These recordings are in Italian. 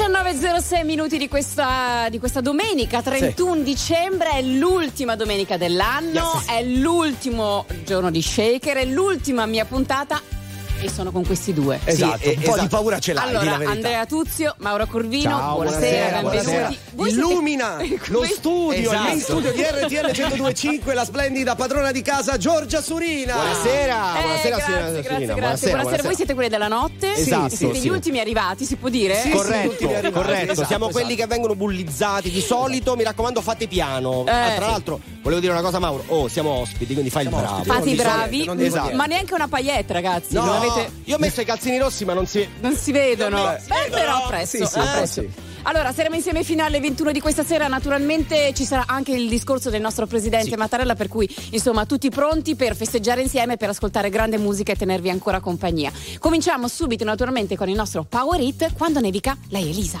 19.06 minuti di questa, di questa domenica, 31 sì. dicembre, è l'ultima domenica dell'anno, yes. è l'ultimo giorno di Shaker, è l'ultima mia puntata e sono con questi due. Esatto, sì, un po' esatto. di paura ce l'hai. Allora, Andrea Tuzio, Mauro Corvino, Ciao, buonasera, benvenuti. Buonasera. Illumina siete... lo studio, esatto. il studio di RTL 1025, la splendida padrona di casa Giorgia Surina. Buonasera, eh, buonasera grazie, signora grazie, Surina. Grazie, buonasera, buonasera. Voi siete quelli della notte? Esatto. Siete sì. gli ultimi arrivati, si può dire? Sì, corretto, sì, arrivati, corretto. esatto, Siamo esatto. quelli che vengono bullizzati di solito, mi raccomando fate piano. Eh, ah, tra l'altro, volevo dire una cosa Mauro, oh, siamo ospiti, quindi fai il bravo. Fate i bravi, Esatto. ma neanche una paillette, ragazzi. No, Non, avete- io ho messo i calzini rossi, ma non si non si vedono. Non Beh, si vedono. però presto. Sì, sì, eh, presto. sì. Allora, saremo insieme finale alle 21 di questa sera. Naturalmente ci sarà anche il discorso del nostro presidente Sì. Mattarella, per cui insomma tutti pronti per festeggiare insieme, per ascoltare grande musica e tenervi ancora compagnia. Cominciamo subito naturalmente con il nostro Power Hit. Quando nevica, lei Elisa.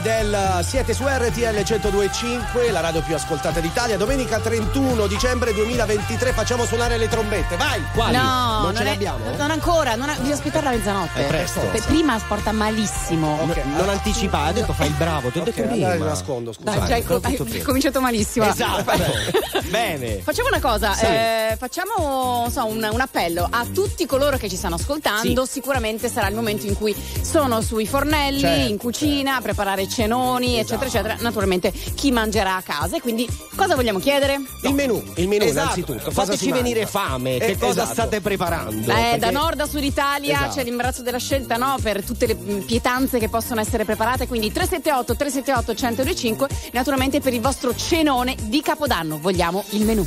Adele, siete su RTL 1025, la radio più ascoltata d'Italia. Domenica 31 dicembre 2023 facciamo suonare le trombette. Vai! Quali? No, non, non ce le abbiamo? Non ancora, non, bisogna aspettare la mezzanotte. È presto. Per prima porta malissimo. Okay. Non, non anticipare, ha detto fai il bravo, ti ho okay, detto prima. nascondo, scusa. Dai, già co- hai cominciato malissimo. Esatto. Bene. Facciamo una cosa, sì. eh, facciamo so, un, un, appello a tutti coloro che ci stanno ascoltando. Sì. Sicuramente sarà il momento in cui sono sui fornelli, certo, in cucina, certo. a preparare cenoni, esatto. eccetera, eccetera. Naturalmente chi mangerà a casa. E quindi cosa vogliamo chiedere? Il menù, il menù esatto. innanzitutto. Fateci venire fame, eh, che cosa esatto. state preparando? Eh, perché... Da nord a sud Italia esatto. c'è l'imbarazzo della scelta no? per tutte le pietanze che possono essere preparate. Quindi 378 378 1025 naturalmente per il vostro cenone di Capodanno. Vogliamo il menù.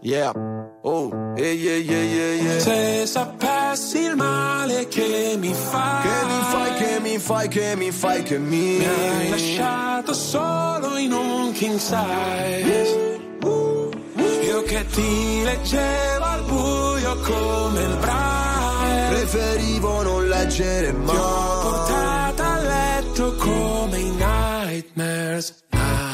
Yeah. Oh, yeah, yeah, yeah, yeah, yeah. Se sapessi il male che mi fai, che mi fai, che mi fai, che mi fai, che mi, mi hai lasciato solo in un king size. Uh, uh, Io che ti leggevo al buio come il braille. Preferivo non leggere mai. Ti ho portato a letto come i nightmares.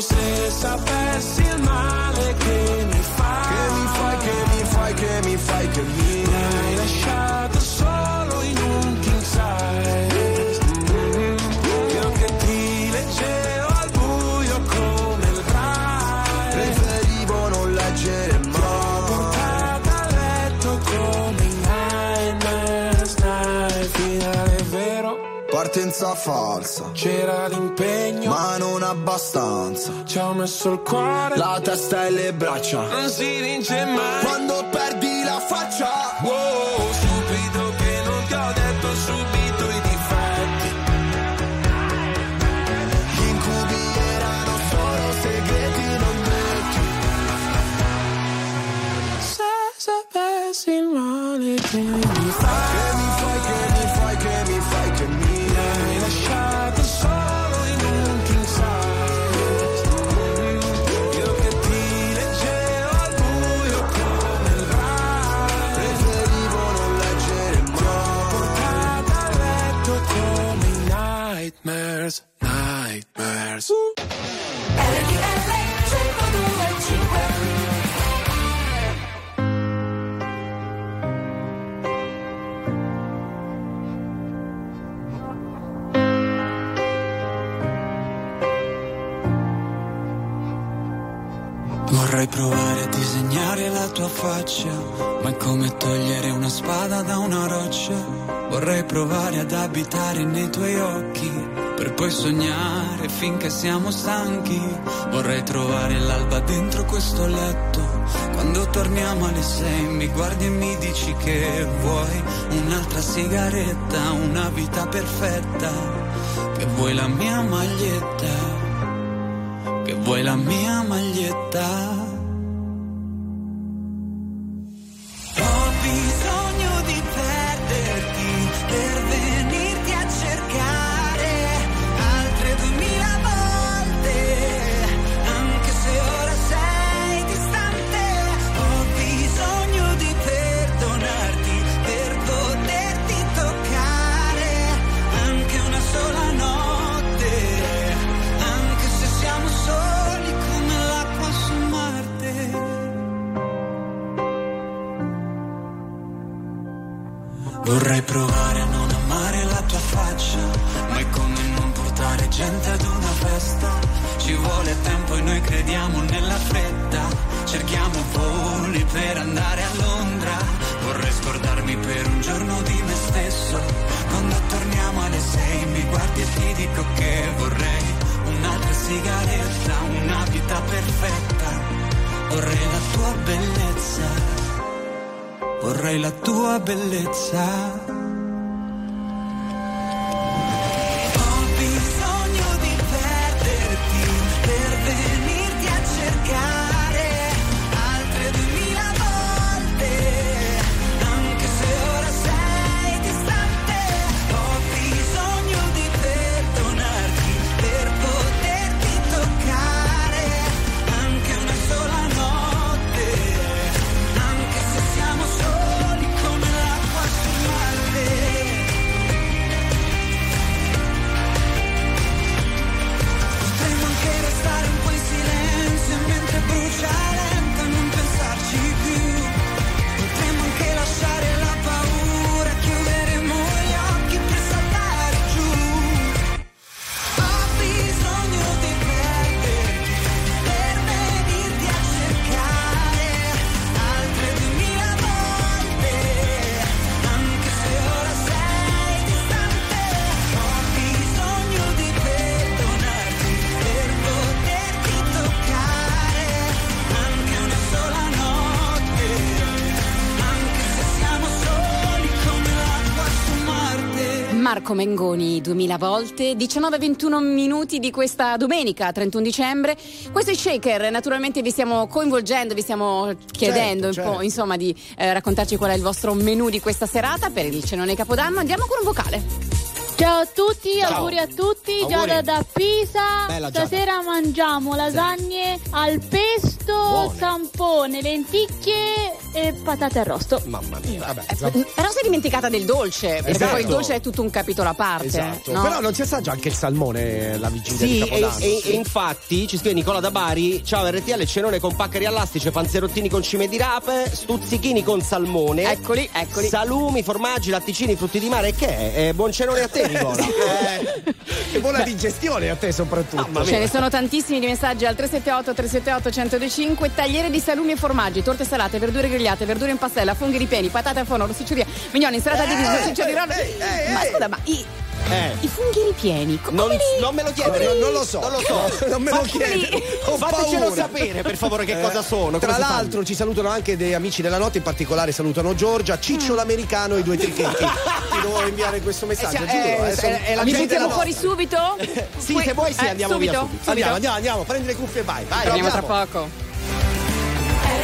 Wow, se Partenza falsa, c'era l'impegno. ma non abbastanza. Ci ho messo il cuore, La testa e le braccia. non si vince mai. Quando perdi la faccia. Wow, stupido che non ti ho detto subito i difetti. Gli incubi erano solo segreti non detti. Se sapessi il male che nightmares. Vorrei provare disegnare la tua faccia, ma è come togliere una spada da una roccia. Vorrei provare ad abitare nei tuoi occhi, per poi sognare finché siamo stanchi. Vorrei trovare l'alba dentro questo letto, quando torniamo alle sei mi guardi e mi dici che vuoi un'altra sigaretta, una vita perfetta, che vuoi la mia maglietta che vuoi la mia maglietta. Vorrei provare a non amare la tua faccia, ma è come non portare gente ad una festa. Ci vuole tempo e noi crediamo nella fretta. Cerchiamo voli per andare a Londra. Vorrei scordarmi per un giorno di me stesso. Quando torniamo alle sei mi guardi e ti dico che vorrei un'altra sigaretta, una vita perfetta. Vorrei la tua bellezza. Vorrei la tua bellezza. Mengoni 2000 volte, 19-21 minuti di questa domenica 31 dicembre. Questo è Shaker, naturalmente vi stiamo coinvolgendo, vi stiamo chiedendo certo, un certo. insomma di eh, raccontarci qual è il vostro menù di questa serata per il cenone Capodanno. Andiamo con un vocale. Ciao a tutti, Ciao. auguri a tutti, auguri. Giada da Pisa. Bella, Stasera Giada. mangiamo lasagne sì. al pesto, Buone. zampone, lenticchie e patate arrosto. Mamma mia, vabbè. Eh, però sei dimenticata del dolce, perché esatto. poi il dolce è tutto un capitolo a parte. Esatto. No? Però non si assaggia anche il salmone la vigilia sì, di Capodanno. E, e, e infatti ci scrive Nicola da Bari, ciao RTL, cenone con paccheri all'astice, panzerottini con cime di rape, stuzzichini con salmone. Eccoli, eccoli. Salumi, formaggi, latticini, frutti di mare. Che è? Eh, buon cenone a te Nicola. eh, e buona Beh. digestione a te soprattutto. Ce ne sono tantissimi di messaggi al 378 378 1025 tagliere di salumi e formaggi, torte salate, verdure grigliate, verdure in pastella, funghi ripieni, patate al forno, rossicceria, mignoni, insalata di riso, rossiccia di ronno. Ma scusa, ma i eh. I funghi ripieni. Non, li... non, me lo chiedere, non, non, lo so. Non lo so. non me lo chiedere. Fatecelo sapere, per favore, che eh. cosa sono. Tra cosa l'altro, fanno? ci salutano anche dei amici della notte, in particolare salutano Giorgia, Ciccio mm. l'americano e i due trichetti. Ti devo inviare questo messaggio, eh, giuro. Eh, sono, eh, mi mettiamo fuori subito? sì, se vuoi, sì, andiamo subito? via subito. Andiamo, andiamo, andiamo, prendi le cuffie e vai. vai Torniamo tra poco.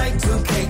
Like 2K,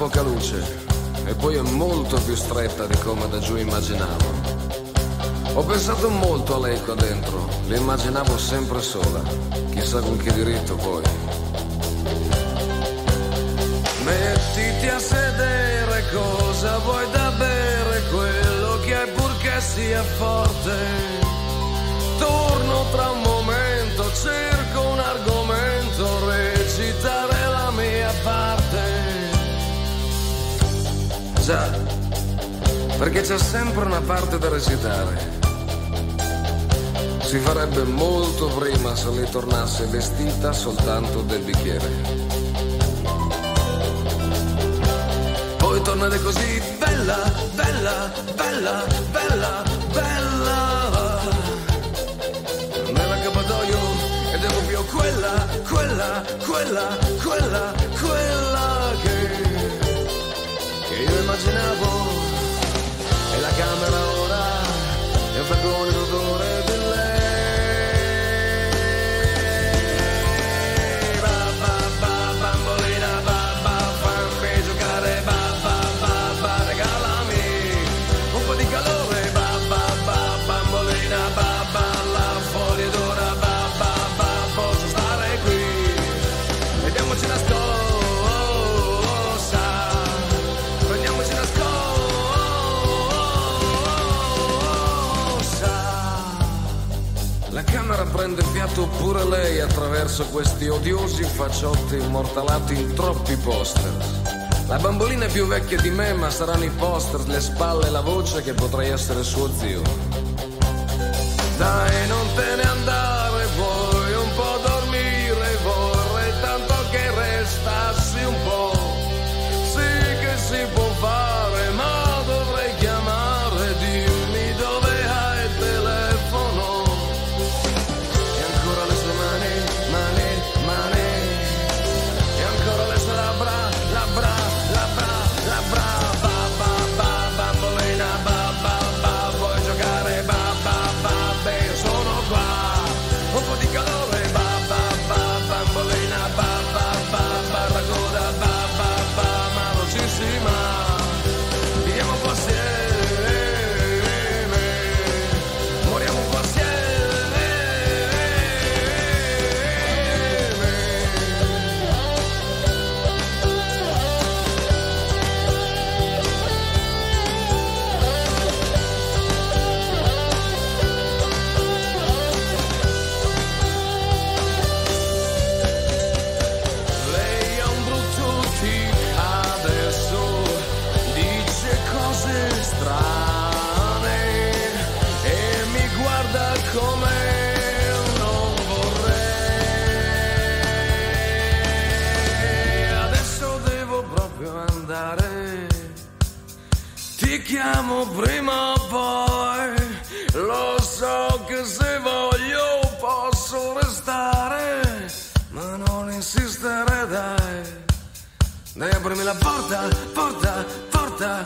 Poca luce e poi è molto più stretta di come da giù immaginavo. Ho pensato molto a lei qua dentro, l'immaginavo sempre sola, chissà con che diritto poi. Mettiti a sedere, cosa vuoi da bere, quello che hai purché sia forte. Torno tra un momento, cerco un argomento, Già, perché c'è sempre una parte da recitare. Si farebbe molto prima se lei tornasse vestita soltanto del bicchiere. Poi tornare così bella, bella, bella, bella, bella. Nella Cappadoio ed è proprio quella, quella, quella, quella, quella prende fiato pure lei attraverso questi odiosi facciotti immortalati in troppi poster. La bambolina è più vecchia di me, ma saranno i poster, le spalle e la voce che potrei essere suo zio. Dai, non te ne ti chiamo prima o poi, lo so che se voglio posso restare ma non insistere dai Dai aprimi la porta, porta, porta,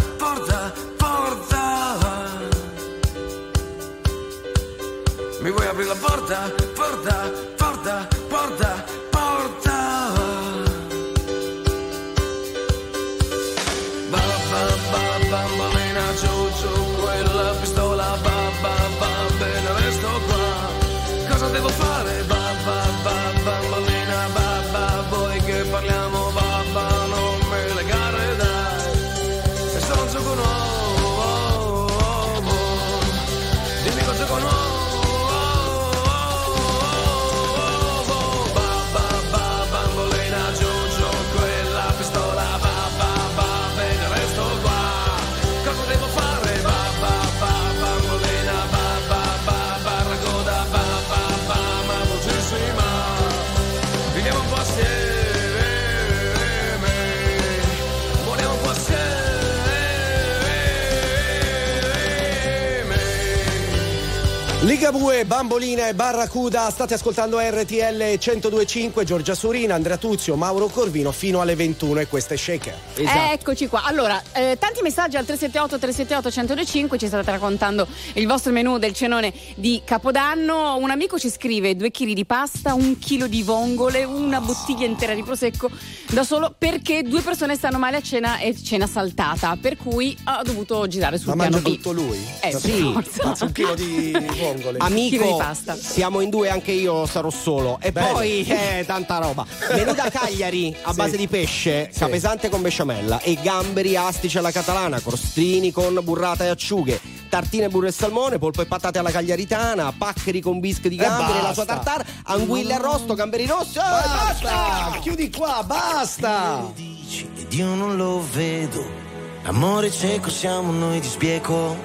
Ligabue, Bambolina e Barracuda, state ascoltando RTL 1025, Giorgia Surina, Andrea Tuzio, Mauro Corvino fino alle 21 e questo è Shaker. Eccoci qua. Allora, eh, tanti messaggi al 378 378 1025 ci state raccontando il vostro menù del cenone di Capodanno. Un amico ci scrive due chili di pasta, un chilo di vongole, una bottiglia intera di prosecco da solo perché due persone stanno male a cena e cena saltata, per cui ha dovuto girare sul Ma piano mangia B. tutto lui? Eh sì. Mazza, un chilo di vongole. Amico, di pasta. siamo in due, anche io sarò solo. E Bene. poi, eh, tanta roba. Menù da Cagliari a Sì. base di pesce, capesante con besciamella e gamberi astici alla catalana, crostini con burrata e acciughe, tartine burro e salmone, polpo e patate alla cagliaritana, paccheri con bischi di gamberi e la sua basta. tartare, anguille arrosto, gamberi rossi. eh, Basta! Chiudi qua, basta! dici ed io non lo vedo. Amore cieco siamo noi di sbieco.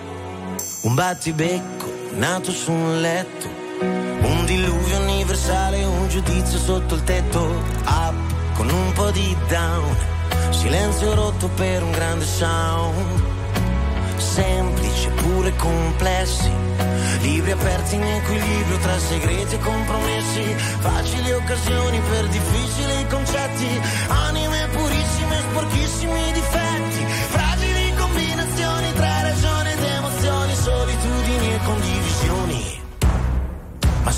Un battibecco nato su un letto. Un diluvio universale, un giudizio sotto il tetto. Up con un po' di down. Silenzio rotto per un grande sound. Semplici eppure complessi. Libri aperti in equilibrio tra segreti e compromessi. Facili occasioni per difficili concetti. Anime purissime, sporchissimi difetti.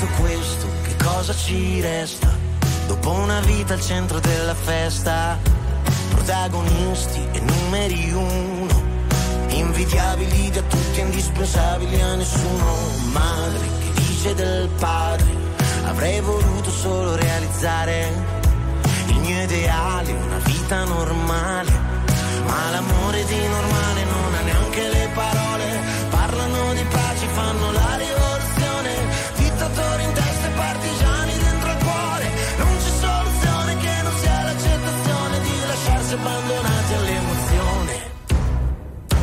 tutto questo che cosa ci resta? Dopo una vita al centro della festa, protagonisti e numeri uno, invidiabili da tutti, e indispensabili a nessuno, madre che dice del padre, avrei voluto solo realizzare il mio ideale, una vita normale, ma l'amore di normale non ha neanche le parole, parlano di pace, fanno l'aria. abbandonati all'emozione.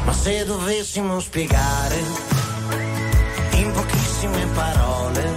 Ma se dovessimo spiegare in pochissime parole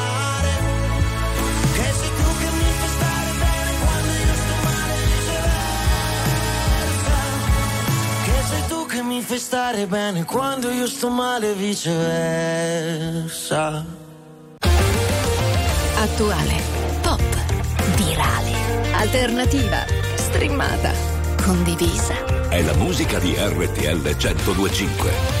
mi fai stare bene quando io sto male viceversa. Attuale, pop, virale, alternativa, streamata, condivisa. È la musica di RTL 1025.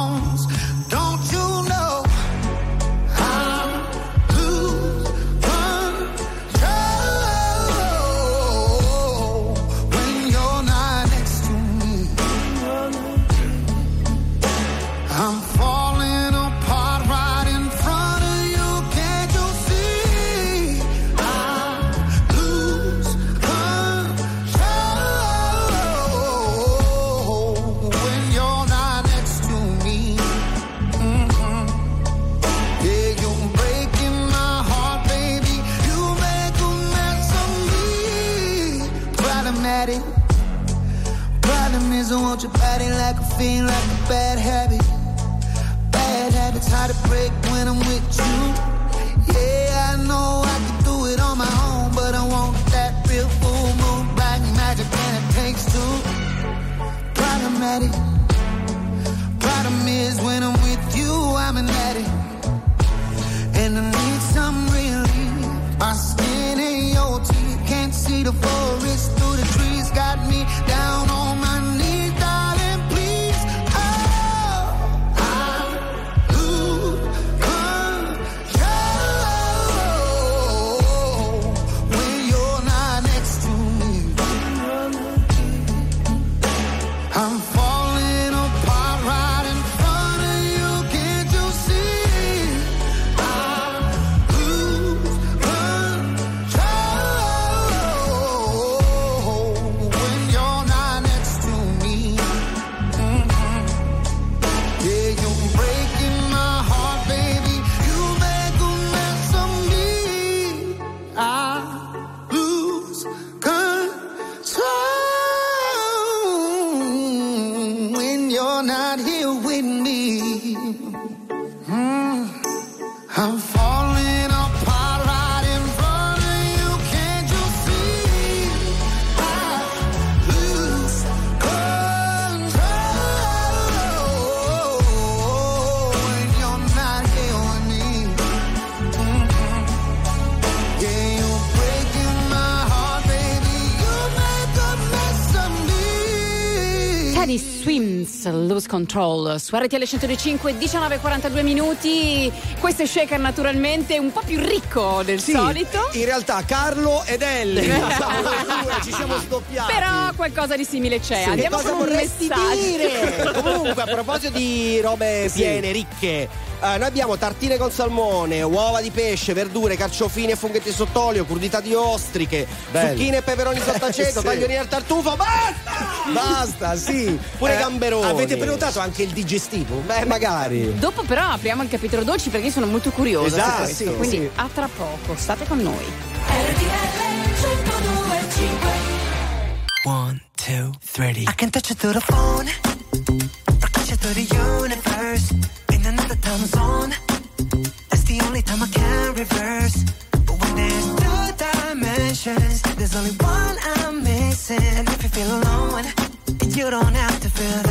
Control su RTL 105, 19.42 minuti. Questo è Shaker naturalmente un po' più ricco del sì, solito. In realtà Carlo ed due, ci siamo sdoppiati. Però qualcosa di simile c'è. Sì, Andiamo con un vorresti messaggio. dire? Comunque, a proposito di robe Sì. piene, ricche, eh, noi abbiamo tartine con salmone, uova di pesce, verdure, carciofini e funghetti sott'olio, crudità di ostriche, Bello. zucchine e peperoni sotto aceto, Sì. tagliolini al tartufo, basta! Basta, sì. Pure Eh, gamberoni. Avete prenotato anche il digestivo? Beh, magari. Dopo però apriamo il capitolo dolci perché io sono molto curiosa Esatto, sì, Quindi sì. a tra poco, state con noi. One, two, three. I can touch it through the phone. Rocket you through the universe. Time zone. That's the only time I can reverse. But when there's two dimensions, there's only one I'm missing. And if you feel alone, you don't have to feel that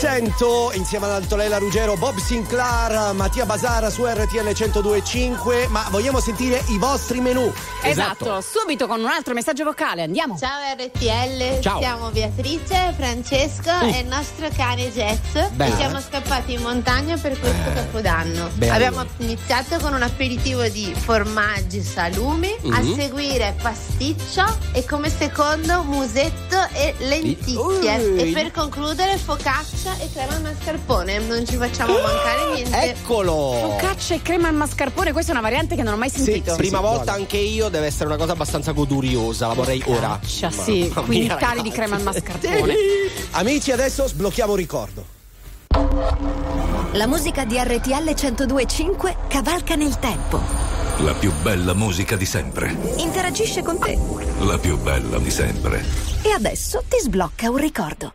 100 insieme ad Antonella Ruggero, Bob Sinclair, Mattia Basara su RTL 1025. Ma vogliamo sentire i vostri menù. Esatto. esatto. subito con un altro messaggio vocale. Andiamo. Ciao RTL, Ciao. siamo Beatrice, Francesco mm. e il nostro cane. Bene. E siamo scappati in montagna per questo eh. capodanno. Bello. Abbiamo iniziato con un aperitivo di formaggi e salumi, mm-hmm. a seguire pasticcio e come secondo musetto e lenticchie. Uh. E per concludere focaccia e crema al mascarpone. Non ci facciamo mancare niente. Eccolo! Focaccia e crema al mascarpone, questa è una variante che non ho mai sentito. Sì, prima sì, volta vale. anche io, deve essere una cosa abbastanza goduriosa, la vorrei ora. Focaccia, sì, quintali di crema al mascarpone. Amici, adesso sblocchiamo un ricordo. La musica di RTL 1025 cavalca nel tempo. La più bella musica di sempre. Interagisce con te. La più bella di sempre. E adesso ti sblocca un ricordo.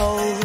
hold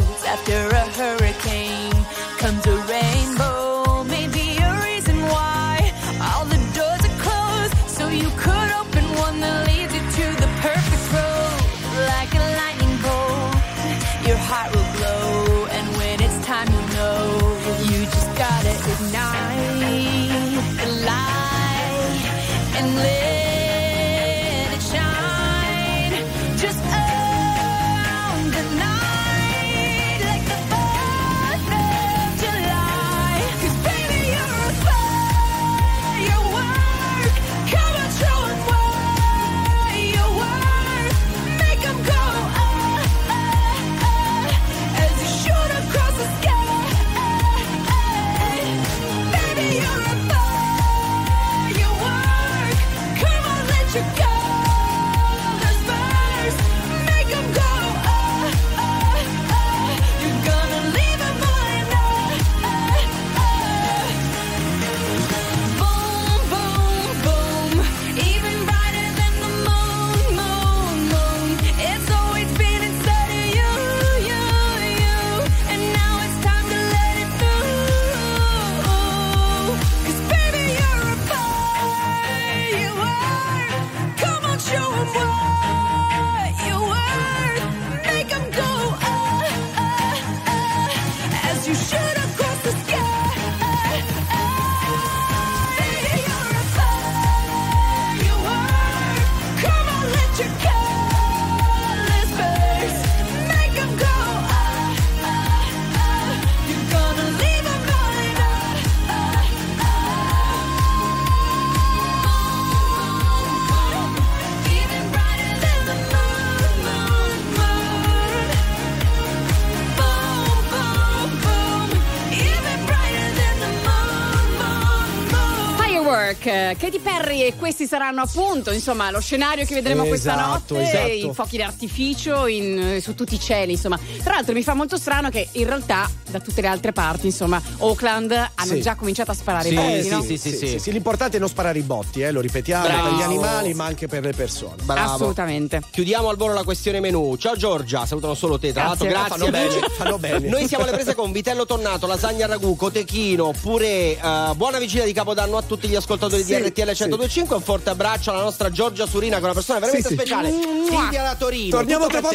Katy Perry e questi saranno appunto insomma lo scenario che vedremo esatto, questa notte, esatto. i fuochi d'artificio in, su tutti i cieli insomma. Tra l'altro mi fa molto strano che in realtà da tutte le altre parti insomma Oakland hanno Sì. già cominciato a sparare Sì, i botti, sì, no? sì, sì, sì. L'importante è non sparare i botti, eh, lo ripetiamo, Bravo. per gli animali ma anche per le persone. Bravo. Assolutamente. Chiudiamo al volo la questione menù. Ciao Giorgia, salutano solo te. Tra Grazie. l'altro, grazie. Fanno bene, fanno bene. Noi siamo alle prese con vitello tonnato, lasagna al ragù, cotechino, purè. eh, buona vigilia di Capodanno a tutti gli ascoltatori Sì, di RTL 1025. Un forte abbraccio alla nostra Giorgia Surina, che è una persona veramente Sì, sì. speciale. Silvia da Torino. Torniamo tra poco.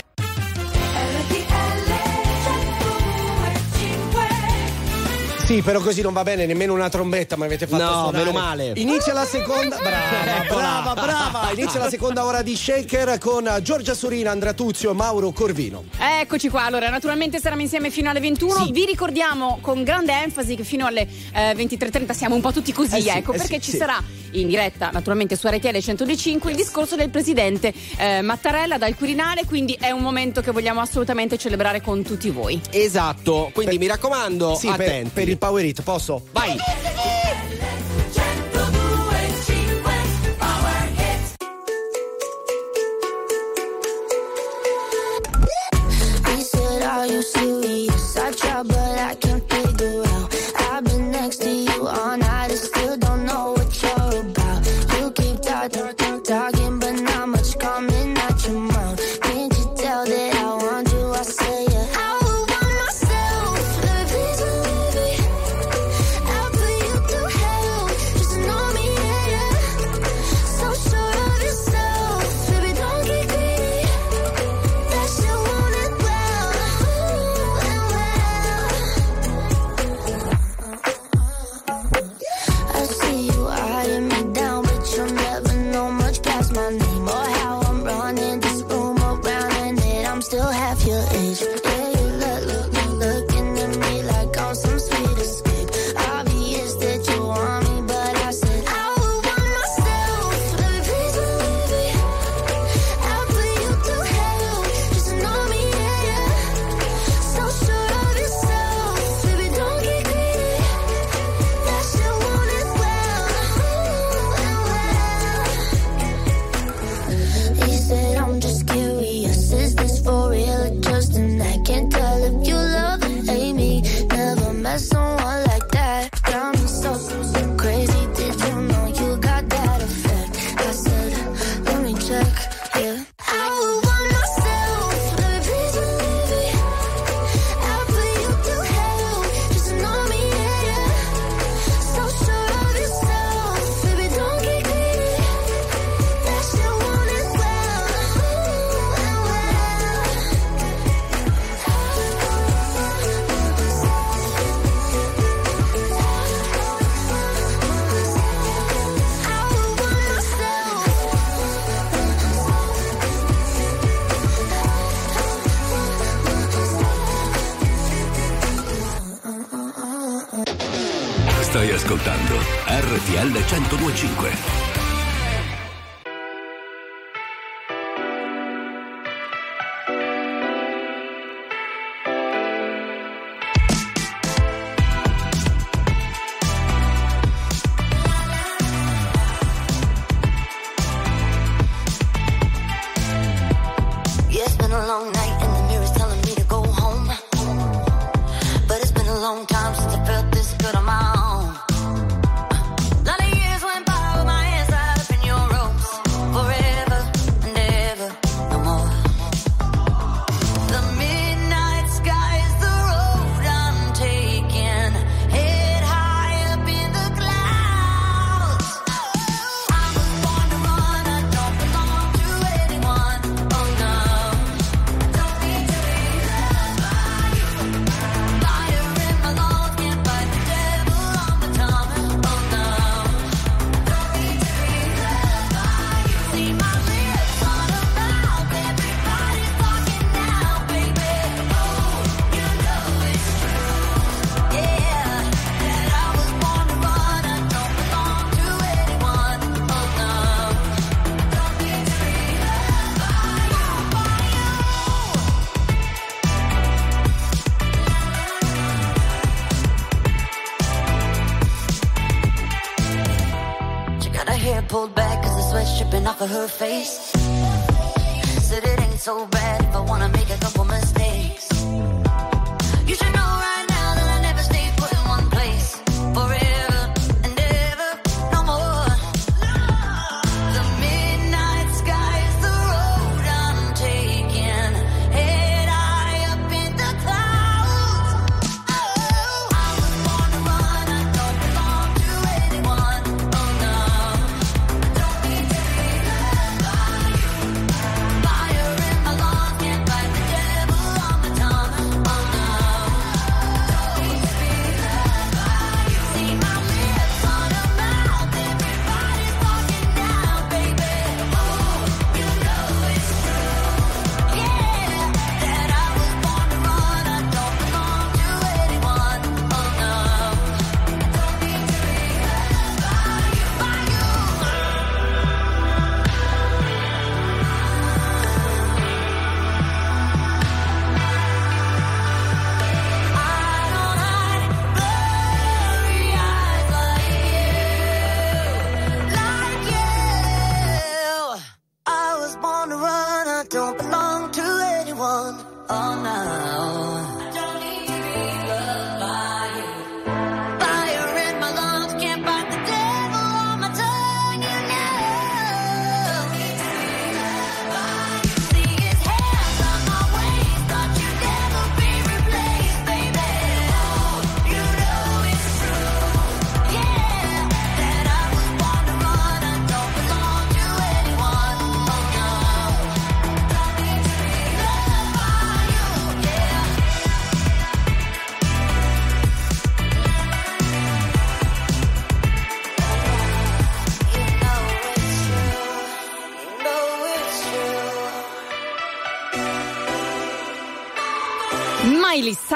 Sì, però così non va bene nemmeno una trombetta, ma avete fatto No, suonare. meno male. Inizia la seconda. Brava, brava, brava. Inizia la seconda ora di Shaker con Giorgia Surina, Andrea Tuzio, Mauro Corvino. Eccoci qua, allora naturalmente saremo insieme fino alle 21, vi ricordiamo con grande enfasi che fino alle eh, 23.30 siamo un po' tutti così, Eh sì, ecco, eh perché sì, ci sì. sarà in diretta naturalmente su RTL 105 il discorso del presidente eh, Mattarella dal Quirinale, quindi è un momento che vogliamo assolutamente celebrare con tutti voi. Esatto, quindi mi raccomando, Sì, per, attenti. per il Power It, posso? Vai.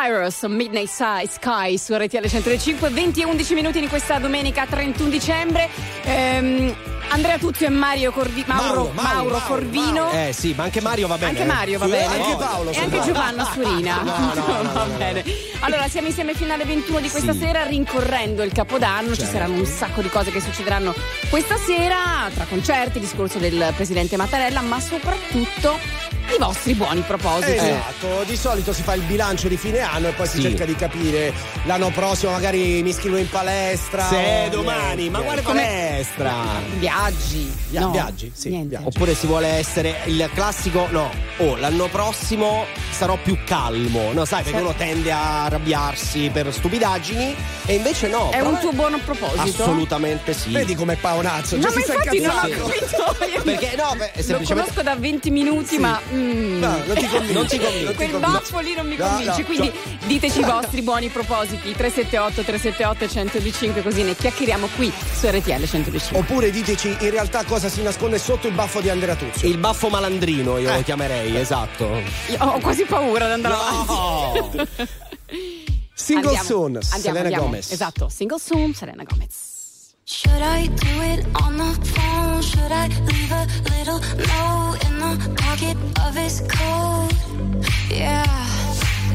Cyrus, Midnight Sky su RTL 105, 20 e 11 minuti in questa domenica 31 dicembre. Ehm, Andrea Tuzio e Mario Corvi- Mauro, Mauro, Mauro, Mauro Corvino. Eh sì, ma anche Mario va bene. Anche Mario va bene. Anche Paolo. E anche Giovanna Surina. No, no, no, va bene. Allora, siamo insieme fino alle 21 di questa sì. sera, rincorrendo il Capodanno. Certo. Ci saranno un sacco di cose che succederanno questa sera, tra concerti, discorso del presidente Mattarella, ma soprattutto i vostri buoni propositi. Esatto, di solito si fa il bilancio di fine anno e poi sì. si cerca di capire l'anno prossimo magari mi iscrivo in palestra. Se domani, niente. ma guarda palestra. Viaggi. Via- no, viaggi, sì. Niente. Viaggi. Oppure si vuole essere il classico, no, oh, l'anno prossimo sarò più calmo, no, sai, perché uno tende a arrabbiarsi per stupidaggini e invece no. È un tuo buon proposito? Assolutamente sì. Vedi com'è paonazzo? No, ma infatti non ho capito. perché no, beh, semplicemente... Lo conosco da 20 minuti, sì. ma Mm. No, non ti convince. non ti convince. Quel baffo lì non mi no, convince. No, quindi no. diteci i vostri buoni propositi. 378 378 125 così ne chiacchieriamo qui su RTL 125. Oppure diteci in realtà cosa si nasconde sotto il baffo di Andrea Tuzio. Il baffo malandrino io eh. lo chiamerei, esatto. Io ho quasi paura di andare avanti. Single andiamo, soon, andiamo, Selena andiamo. Gomez. Esatto, single soon, Selena Gomez. Should I do it on the phone? Should I leave a little note in the pocket of his coat? Yeah,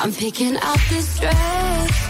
I'm picking out this dress,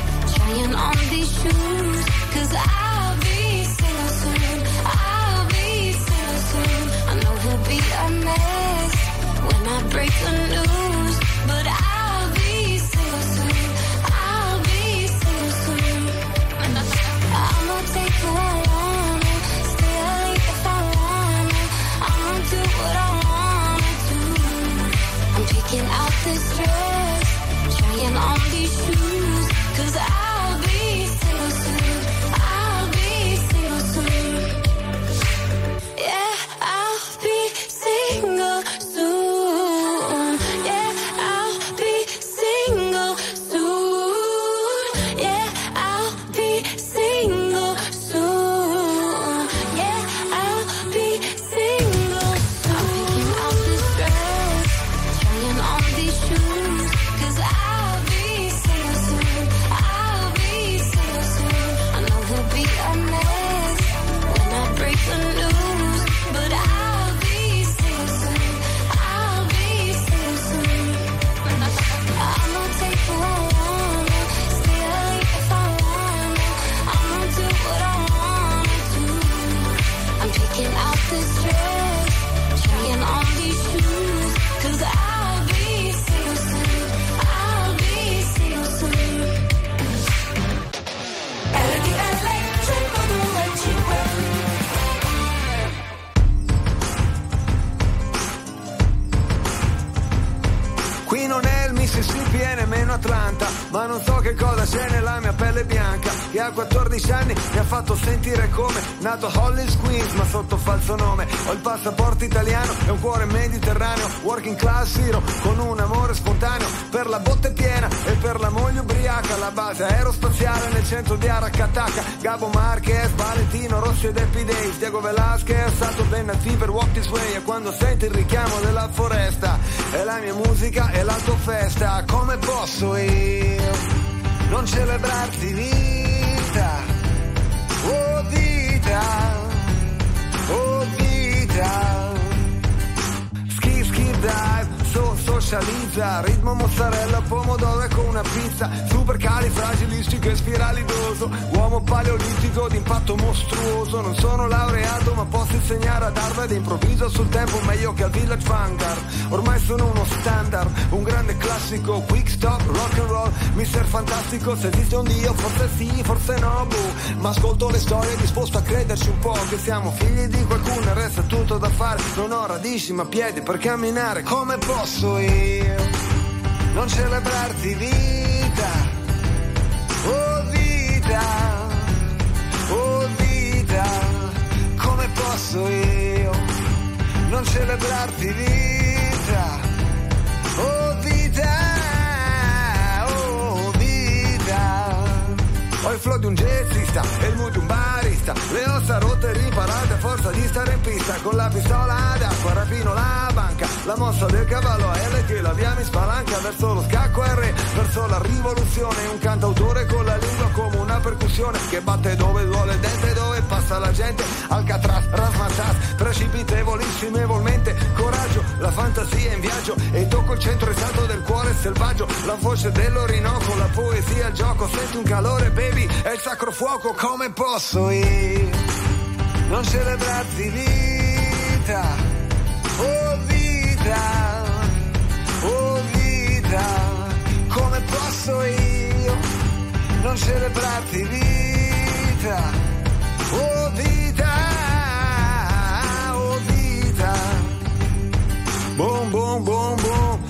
ho il passaporto italiano e un cuore mediterraneo working class hero con un amore spontaneo per la botte piena e per la moglie ubriaca. La base aerospaziale nel centro di Aracataca Gabo Marquez, Valentino Rossi ed Happy Days Diego Velasquez, Sato Benazzi per Walk This Way e quando senti il richiamo della foresta è la mia musica e la tua festa come posso io non celebrarti lì socializza, ritmo mozzarella, pomodoro con una pizza, super califragilistico e spiralidoso, uomo paleolitico d'impatto mostruoso, non sono laureato ma posso insegnare ad Harvard improvviso sul tempo meglio che al Village Vanguard, ormai sono uno standard, un grande classico, quick stop, rock and roll, mister fantastico, se esiste un dio forse sì, forse no, boh, ma ascolto le storie disposto a crederci un po' che siamo figli di qualcuno resta tutto da fare, non ho radici ma piedi per camminare, come posso io. Non celebrarti vita, oh vita, oh vita, come posso io. Non celebrarti vita, Ho il flow di un jazzista e il mood di un barista. Le ossa rotte riparate a forza di stare in pista. Con la pistola d'acqua rapino la banca. La mossa del cavallo a L che la via mi spalanca Verso lo scacco R, verso la rivoluzione Un cantautore con la lingua come una percussione Che batte dove duole il dente, dove passa la gente. Alcatraz, rasmatas, precipitevolissimevolmente Coraggio, la fantasia in viaggio. E tocco il centro esatto del cuore selvaggio. La voce dell'Orinoco, la poesia, il gioco. Senti un calore, baby baby, è il sacro fuoco, come posso io non celebrarti vita? Oh vita, oh vita, come posso io non celebrarti vita? Oh vita, oh vita, boom boom boom boom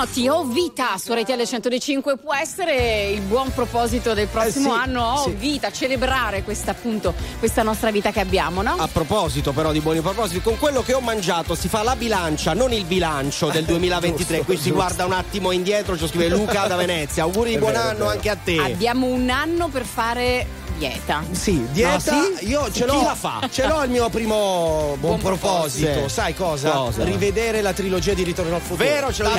Oh vita. Pinotti, ho vita su RTL 105 può essere il buon proposito del prossimo eh sì, anno, ho sì. vita, celebrare questa appunto questa nostra vita che abbiamo, no? A proposito però di buoni propositi, con quello che ho mangiato si fa la bilancia, non il bilancio del 2023. giusto, Qui si giusto. guarda un attimo indietro, ci scrive Luca da Venezia. Auguri di buon vero, anno anche a te. Abbiamo un anno per fare dieta. Sì, dieta. No, sì? Io ce Chi l'ho. la fa? Ce l'ho il mio primo buon, proposito. proposito. Sai cosa? Cosa? Rivedere la trilogia di Ritorno al futuro. Vero, ce lo Da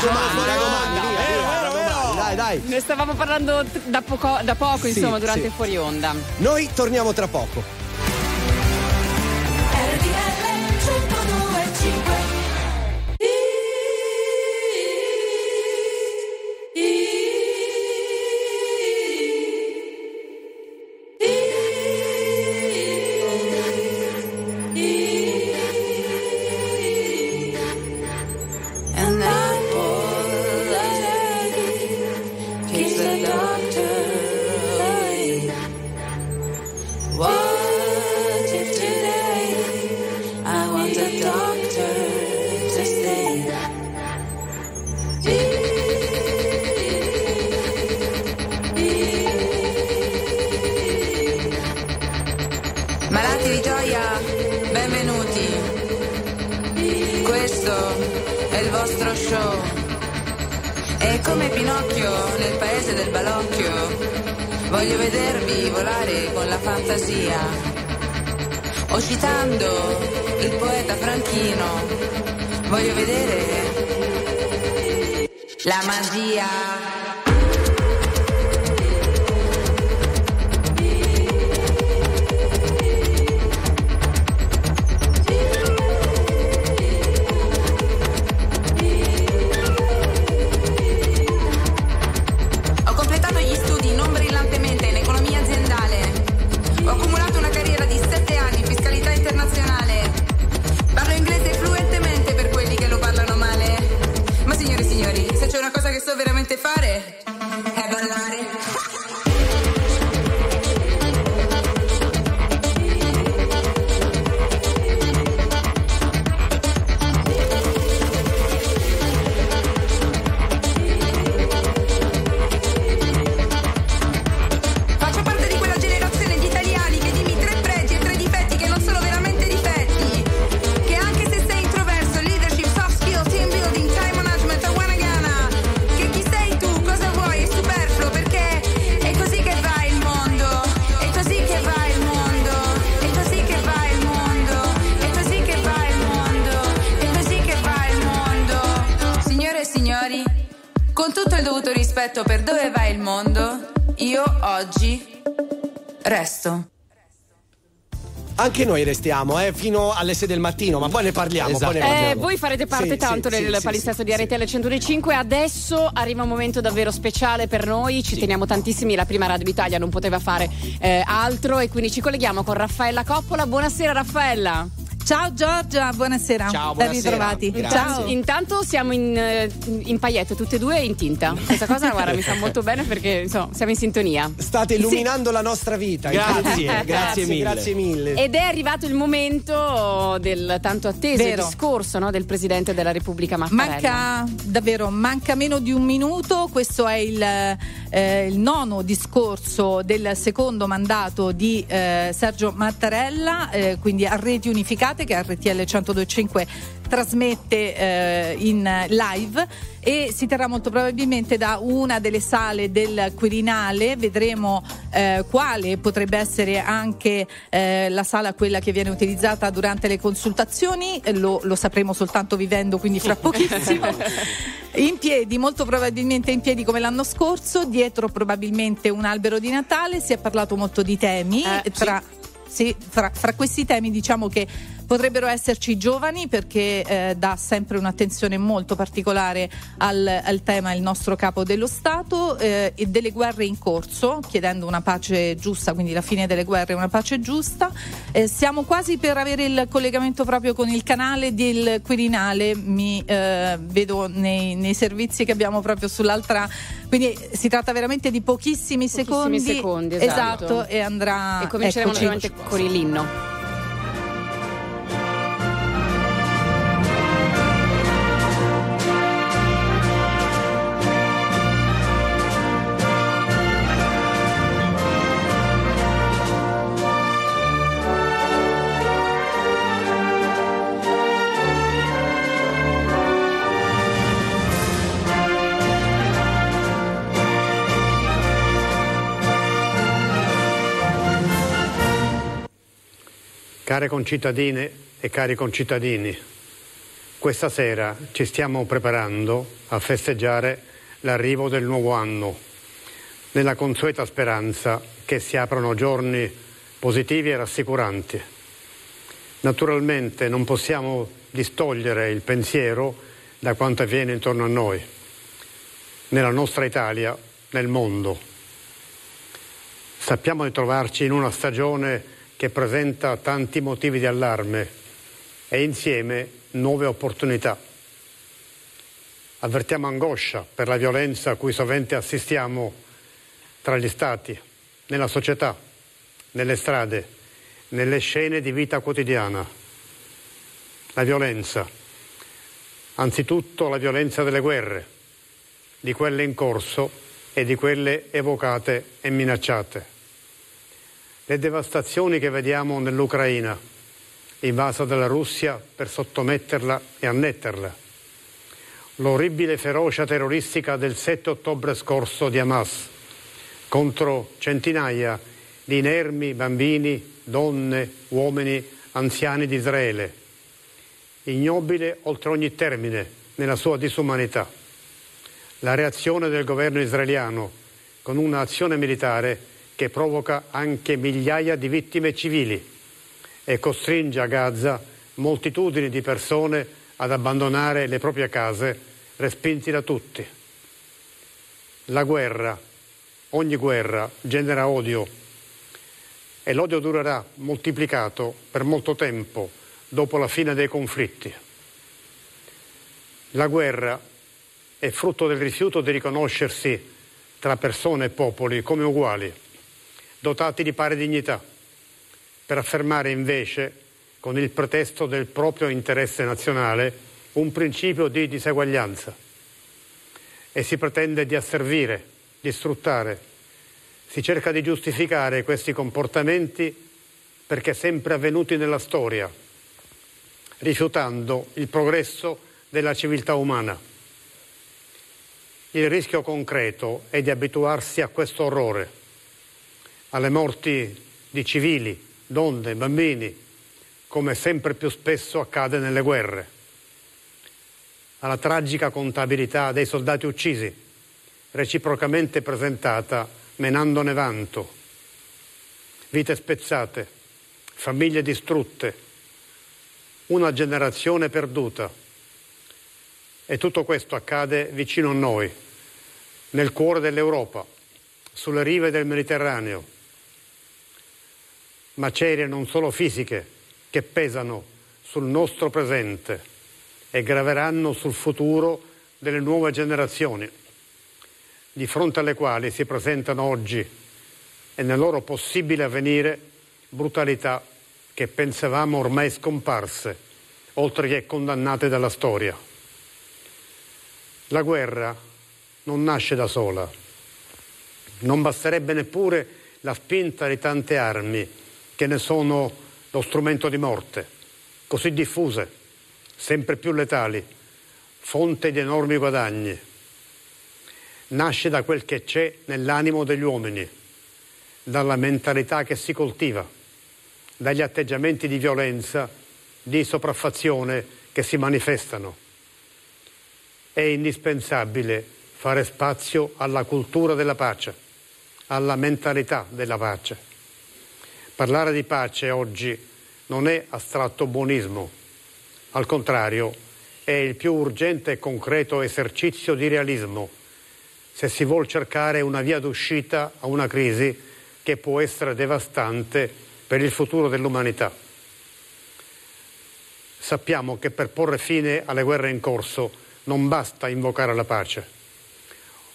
volta. via, Vero, vero, Dai, dai. Ne stavamo parlando da poco, da poco Sì, insomma, durante sì. fuori onda. Noi torniamo tra poco. Anche noi restiamo eh, fino alle 6 del mattino, ma poi ne parliamo. Poi ne Eh, parliamo. voi farete parte Sì, tanto sì, del sì, palinsesto di RTL 105. Adesso arriva un momento davvero speciale per noi. Ci teniamo tantissimi. La prima Radio Italia non poteva fare eh, altro e quindi ci colleghiamo con Raffaella Coppola. Buonasera, Raffaella. Ciao Giorgia, buonasera. Ciao, Ben ritrovati. Ciao. Intanto siamo in, eh, in paillette tutte e due in tinta. Questa cosa, guarda, mi fa molto bene perché insomma, siamo in sintonia. State illuminando la nostra vita. Grazie, grazie mille. Grazie mille. Ed è arrivato il momento del tanto atteso Vero. discorso no, del Presidente della Repubblica Mattarella. Manca davvero, manca meno di un minuto. Questo è il, eh, il nono discorso del secondo mandato di eh, Sergio Mattarella, eh, quindi a reti unificate che RTL 1025 trasmette eh, in live e si terrà molto probabilmente da una delle sale del Quirinale. Vedremo eh, quale potrebbe essere anche eh, la sala quella che viene utilizzata durante le consultazioni, Eh, lo, lo sapremo soltanto vivendo, quindi fra pochissimo. In piedi, molto probabilmente in piedi come l'anno scorso, dietro probabilmente un albero di Natale, si è parlato molto di temi. tra, sì, fra, fra questi temi diciamo che potrebbero esserci giovani perché eh, dà sempre un'attenzione molto particolare al, al tema il nostro capo dello Stato eh, e delle guerre in corso, chiedendo una pace giusta, quindi la fine delle guerre una pace giusta. Eh, siamo quasi per avere il collegamento proprio con il canale del Quirinale, mi eh, vedo nei, nei servizi che abbiamo proprio sull'altra, quindi si tratta veramente di pochissimi, secondi. secondi, esatto. e andrà E cominceremo eccoci. con l'inno. Care concittadine e cari concittadini, questa sera ci stiamo preparando a festeggiare l'arrivo del nuovo anno, nella consueta speranza che si aprano giorni positivi e rassicuranti. Naturalmente non possiamo distogliere il pensiero da quanto avviene intorno a noi, nella nostra Italia, nel mondo. Sappiamo di trovarci in una stagione che presenta tanti motivi di allarme e insieme nuove opportunità. Avvertiamo angoscia per la violenza a cui sovente assistiamo tra gli stati, nella società, nelle strade, nelle scene di vita quotidiana. La violenza, anzitutto la violenza delle guerre, di quelle in corso e di quelle evocate e minacciate le devastazioni che vediamo nell'Ucraina, invasa dalla Russia per sottometterla e annetterla, l'orribile ferocia terroristica del 7 ottobre scorso di Hamas contro centinaia di inermi bambini, donne, uomini, anziani di Israele, ignobile oltre ogni termine nella sua disumanità. La reazione del governo israeliano con un'azione militare che provoca anche migliaia di vittime civili e costringe a Gaza moltitudini di persone ad abbandonare le proprie case, respinti da tutti. La guerra, ogni guerra, genera odio e l'odio durerà moltiplicato per molto tempo dopo la fine dei conflitti. La guerra è frutto del rifiuto di riconoscersi tra persone e popoli come uguali dotati di pari dignità, per affermare invece, con il pretesto del proprio interesse nazionale, un principio di diseguaglianza. E si pretende di asservire, di sfruttare. Si cerca di giustificare questi comportamenti perché sempre avvenuti nella storia, rifiutando il progresso della civiltà umana. Il rischio concreto è di abituarsi a questo orrore alle morti di civili, donne, bambini, come sempre più spesso accade nelle guerre, alla tragica contabilità dei soldati uccisi, reciprocamente presentata menandone vanto, vite spezzate, famiglie distrutte, una generazione perduta. E tutto questo accade vicino a noi, nel cuore dell'Europa, sulle rive del Mediterraneo macerie non solo fisiche che pesano sul nostro presente e graveranno sul futuro delle nuove generazioni, di fronte alle quali si presentano oggi e nel loro possibile avvenire brutalità che pensavamo ormai scomparse, oltre che condannate dalla storia. La guerra non nasce da sola. Non basterebbe neppure la spinta di tante armi che ne sono lo strumento di morte, così diffuse, sempre più letali, fonte di enormi guadagni. Nasce da quel che c'è nell'animo degli uomini, dalla mentalità che si coltiva, dagli atteggiamenti di violenza, di sopraffazione che si manifestano. È indispensabile fare spazio alla cultura della pace, alla mentalità della pace Parlare di pace oggi non è astratto buonismo, al contrario è il più urgente e concreto esercizio di realismo se si vuole cercare una via d'uscita a una crisi che può essere devastante per il futuro dell'umanità. Sappiamo che per porre fine alle guerre in corso non basta invocare la pace.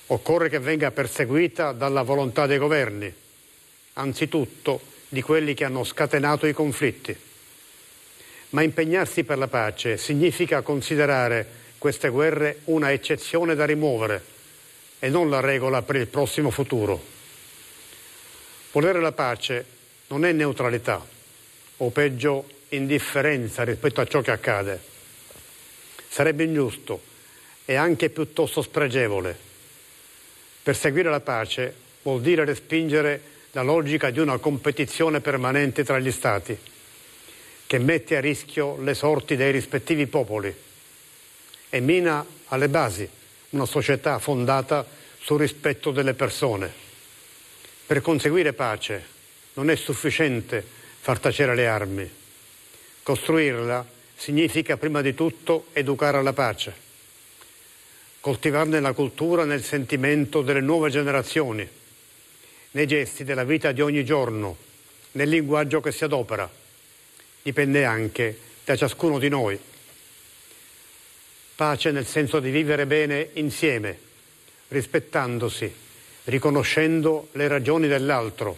Occorre che venga perseguita dalla volontà dei governi, anzitutto di quelli che hanno scatenato i conflitti. Ma impegnarsi per la pace significa considerare queste guerre una eccezione da rimuovere e non la regola per il prossimo futuro. Volere la pace non è neutralità o peggio indifferenza rispetto a ciò che accade. Sarebbe ingiusto e anche piuttosto spregevole. Perseguire la pace vuol dire respingere la logica di una competizione permanente tra gli Stati, che mette a rischio le sorti dei rispettivi popoli e mina alle basi una società fondata sul rispetto delle persone. Per conseguire pace non è sufficiente far tacere le armi. Costruirla significa prima di tutto educare alla pace, coltivarne la cultura nel sentimento delle nuove generazioni, nei gesti della vita di ogni giorno, nel linguaggio che si adopera. Dipende anche da ciascuno di noi. Pace nel senso di vivere bene insieme, rispettandosi, riconoscendo le ragioni dell'altro,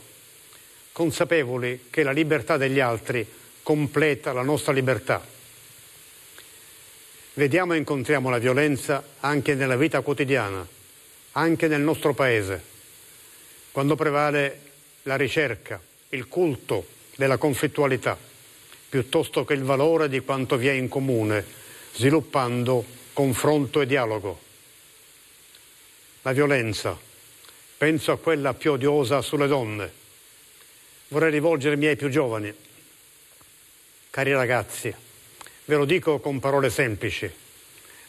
consapevoli che la libertà degli altri completa la nostra libertà. Vediamo e incontriamo la violenza anche nella vita quotidiana, anche nel nostro paese, quando prevale la ricerca, il culto della conflittualità, piuttosto che il valore di quanto vi è in comune, sviluppando confronto e dialogo. La violenza, penso a quella più odiosa sulle donne. Vorrei rivolgermi ai più giovani. Cari ragazzi, Ve lo dico con parole semplici.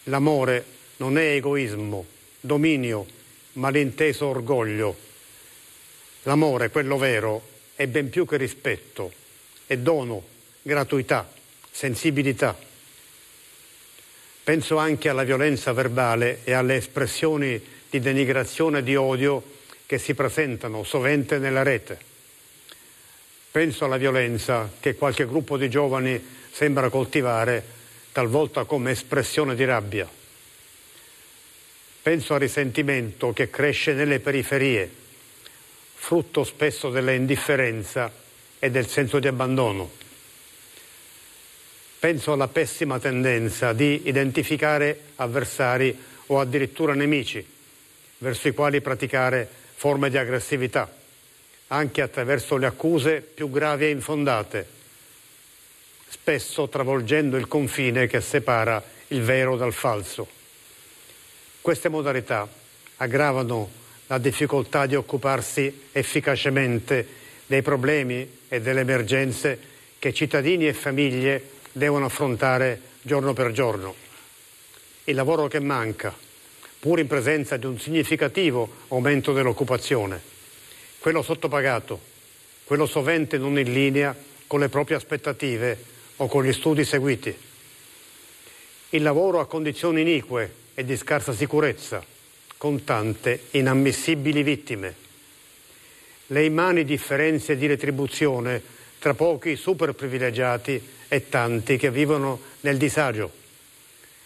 L'amore non è egoismo, dominio, malinteso orgoglio. L'amore, quello vero, è ben più che rispetto, è dono, gratuità, sensibilità. Penso anche alla violenza verbale e alle espressioni di denigrazione e di odio che si presentano sovente nella rete. Penso alla violenza che qualche gruppo di giovani sembra coltivare talvolta come espressione di rabbia. Penso al risentimento che cresce nelle periferie, frutto spesso dell'indifferenza e del senso di abbandono. Penso alla pessima tendenza di identificare avversari o addirittura nemici, verso i quali praticare forme di aggressività, anche attraverso le accuse più gravi e infondate spesso travolgendo il confine che separa il vero dal falso. Queste modalità aggravano la difficoltà di occuparsi efficacemente dei problemi e delle emergenze che cittadini e famiglie devono affrontare giorno per giorno. Il lavoro che manca, pur in presenza di un significativo aumento dell'occupazione, quello sottopagato, quello sovente non in linea con le proprie aspettative o con gli studi seguiti. Il lavoro a condizioni inique e di scarsa sicurezza, con tante inammissibili vittime. Le immani differenze di retribuzione tra pochi super privilegiati e tanti che vivono nel disagio.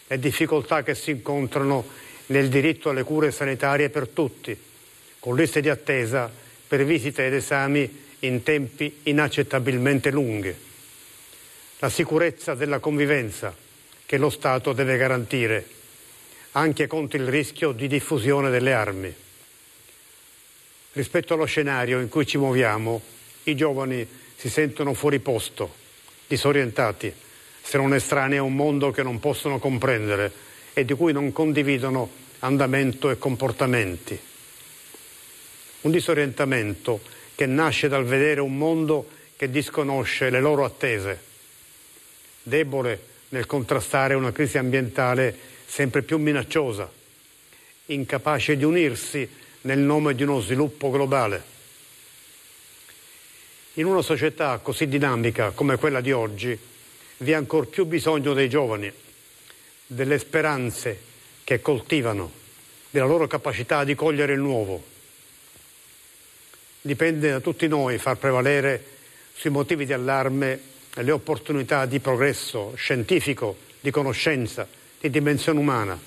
Le difficoltà che si incontrano nel diritto alle cure sanitarie per tutti, con liste di attesa per visite ed esami in tempi inaccettabilmente lunghi la sicurezza della convivenza che lo Stato deve garantire, anche contro il rischio di diffusione delle armi. Rispetto allo scenario in cui ci muoviamo, i giovani si sentono fuori posto, disorientati, se non estranei a un mondo che non possono comprendere e di cui non condividono andamento e comportamenti. Un disorientamento che nasce dal vedere un mondo che disconosce le loro attese debole nel contrastare una crisi ambientale sempre più minacciosa, incapace di unirsi nel nome di uno sviluppo globale. In una società così dinamica come quella di oggi vi è ancor più bisogno dei giovani, delle speranze che coltivano, della loro capacità di cogliere il nuovo. Dipende da tutti noi far prevalere sui motivi di allarme le opportunità di progresso scientifico, di conoscenza, di dimensione umana.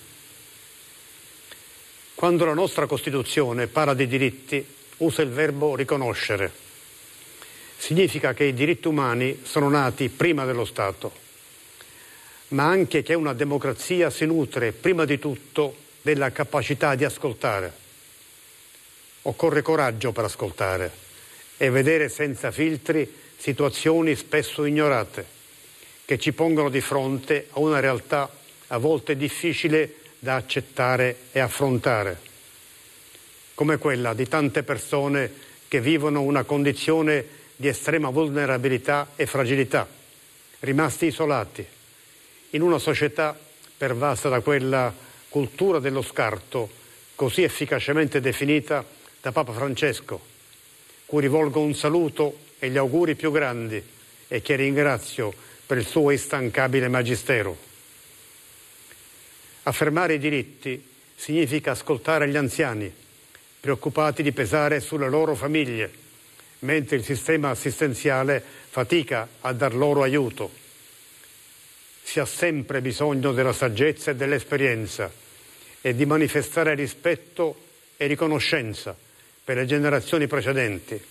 Quando la nostra Costituzione parla di diritti, usa il verbo riconoscere. Significa che i diritti umani sono nati prima dello Stato, ma anche che una democrazia si nutre prima di tutto della capacità di ascoltare. Occorre coraggio per ascoltare e vedere senza filtri situazioni spesso ignorate, che ci pongono di fronte a una realtà a volte difficile da accettare e affrontare, come quella di tante persone che vivono una condizione di estrema vulnerabilità e fragilità, rimasti isolati, in una società pervasa da quella cultura dello scarto così efficacemente definita da Papa Francesco, cui rivolgo un saluto e gli auguri più grandi e che ringrazio per il suo instancabile magistero. Affermare i diritti significa ascoltare gli anziani, preoccupati di pesare sulle loro famiglie, mentre il sistema assistenziale fatica a dar loro aiuto. Si ha sempre bisogno della saggezza e dell'esperienza e di manifestare rispetto e riconoscenza per le generazioni precedenti,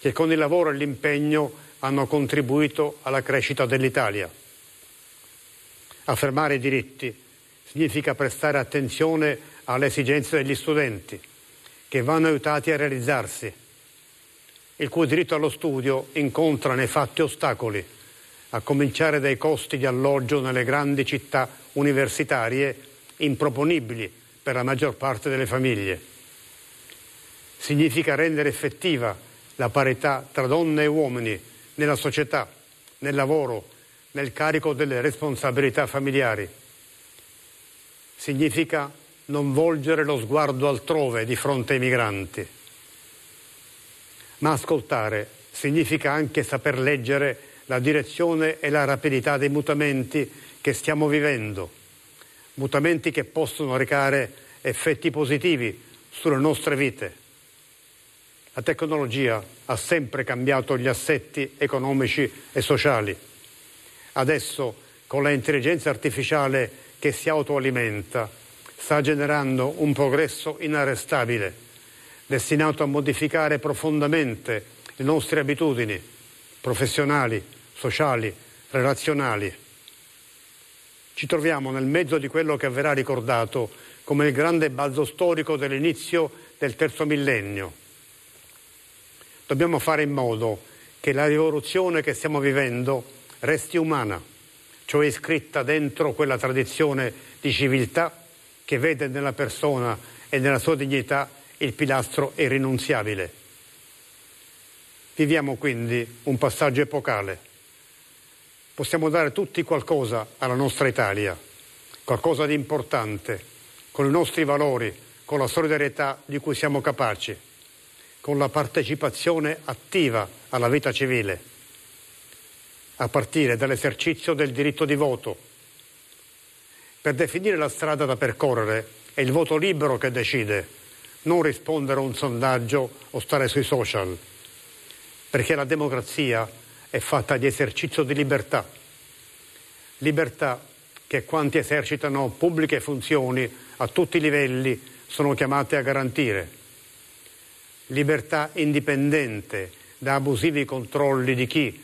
che con il lavoro e l'impegno hanno contribuito alla crescita dell'Italia. Affermare i diritti significa prestare attenzione alle esigenze degli studenti, che vanno aiutati a realizzarsi, il cui diritto allo studio incontra nei fatti ostacoli, a cominciare dai costi di alloggio nelle grandi città universitarie improponibili per la maggior parte delle famiglie. Significa rendere effettiva la parità tra donne e uomini nella società, nel lavoro, nel carico delle responsabilità familiari significa non volgere lo sguardo altrove di fronte ai migranti. Ma ascoltare significa anche saper leggere la direzione e la rapidità dei mutamenti che stiamo vivendo, mutamenti che possono recare effetti positivi sulle nostre vite. La tecnologia ha sempre cambiato gli assetti economici e sociali. Adesso, con l'intelligenza artificiale che si autoalimenta sta generando un progresso inarrestabile, destinato a modificare profondamente le nostre abitudini professionali, sociali, relazionali. Ci troviamo nel mezzo di quello che verrà ricordato come il grande balzo storico dell'inizio del terzo millennio. Dobbiamo fare in modo che la rivoluzione che stiamo vivendo resti umana cioè iscritta dentro quella tradizione di civiltà che vede nella persona e nella sua dignità il pilastro irrinunziabile. Viviamo quindi un passaggio epocale. Possiamo dare tutti qualcosa alla nostra Italia, qualcosa di importante, con i nostri valori, con la solidarietà di cui siamo capaci, con la partecipazione attiva alla vita civile a partire dall'esercizio del diritto di voto. Per definire la strada da percorrere è il voto libero che decide, non rispondere a un sondaggio o stare sui social, perché la democrazia è fatta di esercizio di libertà. Libertà che quanti esercitano pubbliche funzioni a tutti i livelli sono chiamati a garantire. Libertà indipendente da abusivi controlli di chi,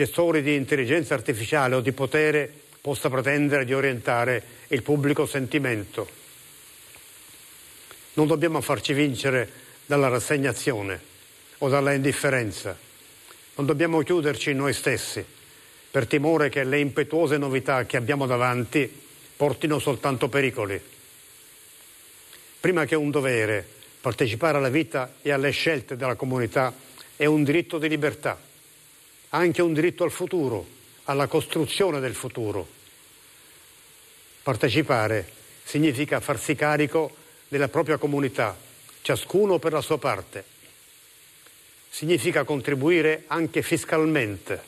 gestori di intelligenza artificiale o di potere possa pretendere di orientare il pubblico sentimento. Non dobbiamo farci vincere dalla rassegnazione o dalla indifferenza. Non dobbiamo chiuderci in noi stessi per timore che le impetuose novità che abbiamo davanti portino soltanto pericoli. Prima che un dovere, partecipare alla vita e alle scelte della comunità è un diritto di libertà anche un diritto al futuro, alla costruzione del futuro. Partecipare significa farsi carico della propria comunità, ciascuno per la sua parte. Significa contribuire anche fiscalmente.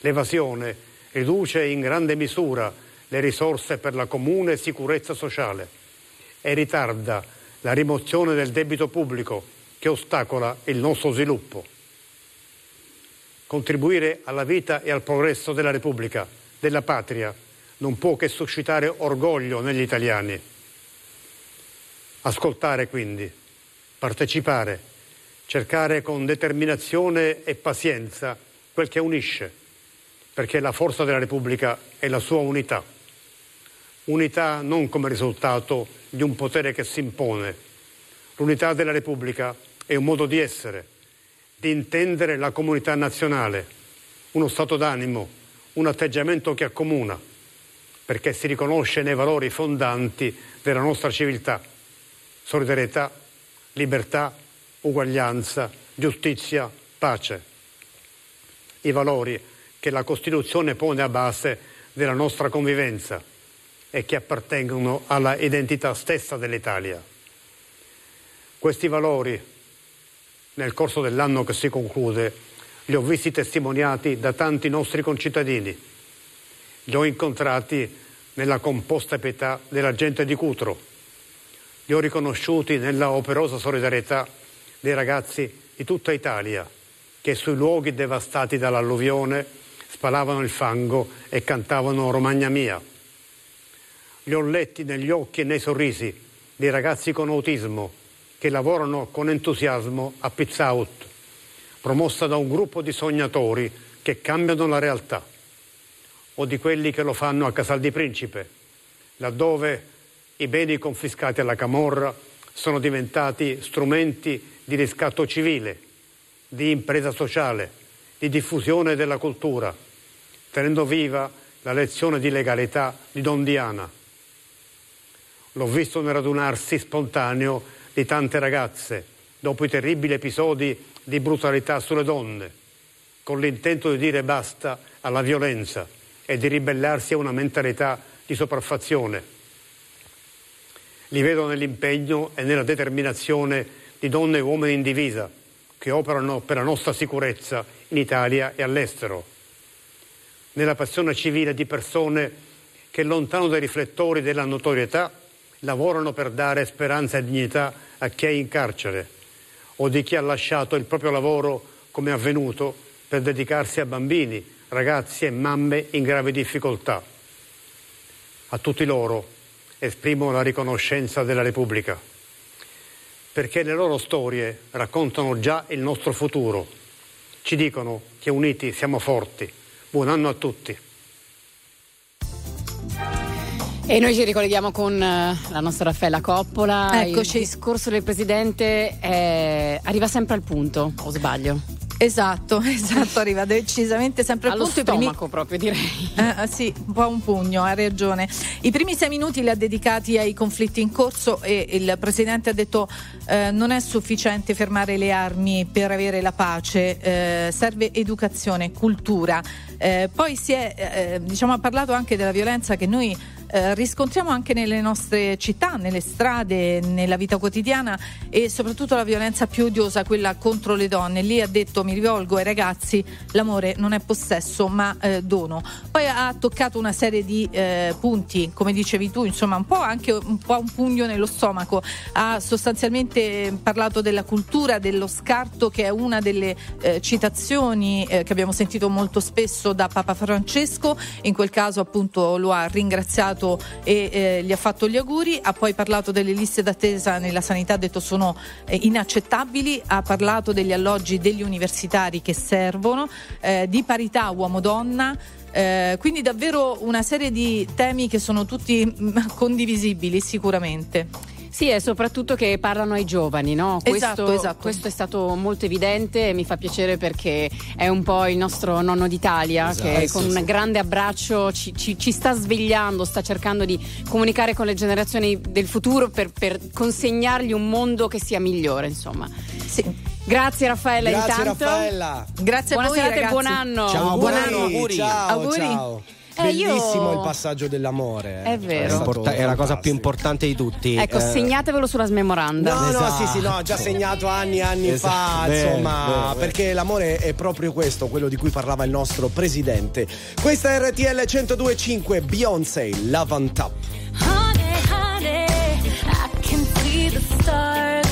L'evasione riduce in grande misura le risorse per la comune sicurezza sociale e ritarda la rimozione del debito pubblico che ostacola il nostro sviluppo contribuire alla vita e al progresso della Repubblica, della patria, non può che suscitare orgoglio negli italiani. Ascoltare quindi, partecipare, cercare con determinazione e pazienza quel che unisce, perché la forza della Repubblica è la sua unità. Unità non come risultato di un potere che si impone. L'unità della Repubblica è un modo di essere di intendere la comunità nazionale, uno stato d'animo, un atteggiamento che accomuna, perché si riconosce nei valori fondanti della nostra civiltà, solidarietà, libertà, uguaglianza, giustizia, pace. I valori che la Costituzione pone a base della nostra convivenza e che appartengono alla identità stessa dell'Italia. Questi valori, nel corso dell'anno che si conclude, li ho visti testimoniati da tanti nostri concittadini. Li ho incontrati nella composta pietà della gente di Cutro. Li ho riconosciuti nella operosa solidarietà dei ragazzi di tutta Italia che sui luoghi devastati dall'alluvione spalavano il fango e cantavano Romagna mia. Li ho letti negli occhi e nei sorrisi dei ragazzi con autismo che lavorano con entusiasmo a Pizza Out, promossa da un gruppo di sognatori che cambiano la realtà, o di quelli che lo fanno a Casal di Principe, laddove i beni confiscati alla Camorra sono diventati strumenti di riscatto civile di impresa sociale, di diffusione della cultura, tenendo viva la lezione di legalità di Don Diana. L'ho visto nel radunarsi spontaneo di tante ragazze dopo i terribili episodi di brutalità sulle donne, con l'intento di dire basta alla violenza e di ribellarsi a una mentalità di sopraffazione. Li vedo nell'impegno e nella determinazione di donne e uomini in divisa che operano per la nostra sicurezza in Italia e all'estero, nella passione civile di persone che lontano dai riflettori della notorietà lavorano per dare speranza e dignità a chi è in carcere o di chi ha lasciato il proprio lavoro come è avvenuto per dedicarsi a bambini, ragazzi e mamme in gravi difficoltà. A tutti loro esprimo la riconoscenza della Repubblica perché le loro storie raccontano già il nostro futuro. Ci dicono che uniti siamo forti. Buon anno a tutti. E noi ci ricolleghiamo con eh, la nostra Raffaella Coppola. Eccoci. Il discorso del Presidente è... arriva sempre al punto, o sbaglio? Esatto, esatto, arriva decisamente sempre al punto. stomaco primi... proprio direi. Eh, sì, un po' un pugno, ha ragione. I primi sei minuti li ha dedicati ai conflitti in corso e il Presidente ha detto eh, non è sufficiente fermare le armi per avere la pace, eh, serve educazione, cultura. Eh, poi si è, eh, diciamo, ha parlato anche della violenza che noi eh, riscontriamo anche nelle nostre città, nelle strade, nella vita quotidiana e soprattutto la violenza più odiosa, quella contro le donne. Lì ha detto mi rivolgo ai ragazzi, l'amore non è possesso ma eh, dono. Poi ha toccato una serie di eh, punti, come dicevi tu, insomma un po' anche un po' un pugno nello stomaco. Ha sostanzialmente parlato della cultura, dello scarto che è una delle eh, citazioni eh, che abbiamo sentito molto spesso da Papa Francesco, in quel caso appunto lo ha ringraziato salutato e eh, gli ha fatto gli auguri, ha poi parlato delle liste d'attesa nella sanità, ha detto sono eh, inaccettabili, ha parlato degli alloggi degli universitari che servono, eh, di parità uomo-donna. Eh, quindi davvero una serie di temi che sono tutti mm, condivisibili sicuramente. Sì, e soprattutto che parlano ai giovani, no? Esatto, questo, esatto. questo è stato molto evidente e mi fa piacere perché è un po' il nostro nonno d'Italia esatto, che con sì, un grande abbraccio ci, ci, ci, sta svegliando, sta cercando di comunicare con le generazioni del futuro per, per consegnargli un mondo che sia migliore, insomma. Sì. Grazie Raffaella Grazie intanto. Raffaella. Grazie Buona a voi serata ragazzi. e buon anno. Ciao, buon auguri, anno, auguri. Ciao, Auguri. ciao. Eh, io- Bellissimo il passaggio dell'amore. È vero. È, stato Importa- è la cosa più importante di tutti. Ecco, Eh, segnatevelo sulla smemoranda. No, no, Esatto. sì, sì, no, già segnato anni e anni Esatto. fa, Vero, insomma, vero. perché l'amore è proprio questo, quello di cui parlava il nostro presidente. Questa è RTL 1025, Beyoncé, Love on Top. Honey, honey, I can see the stars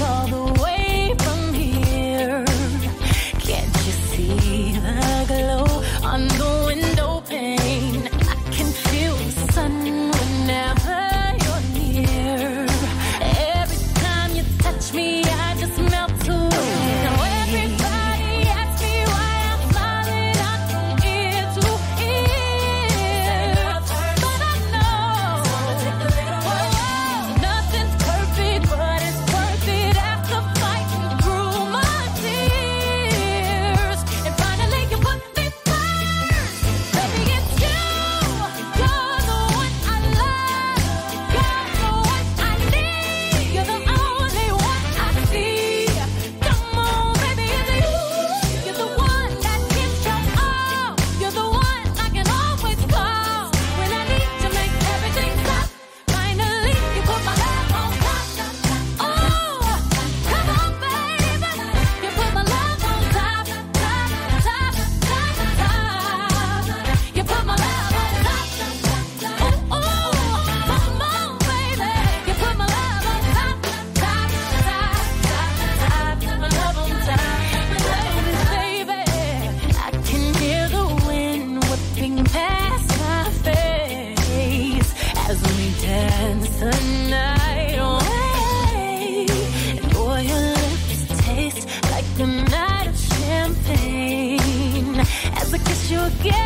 again.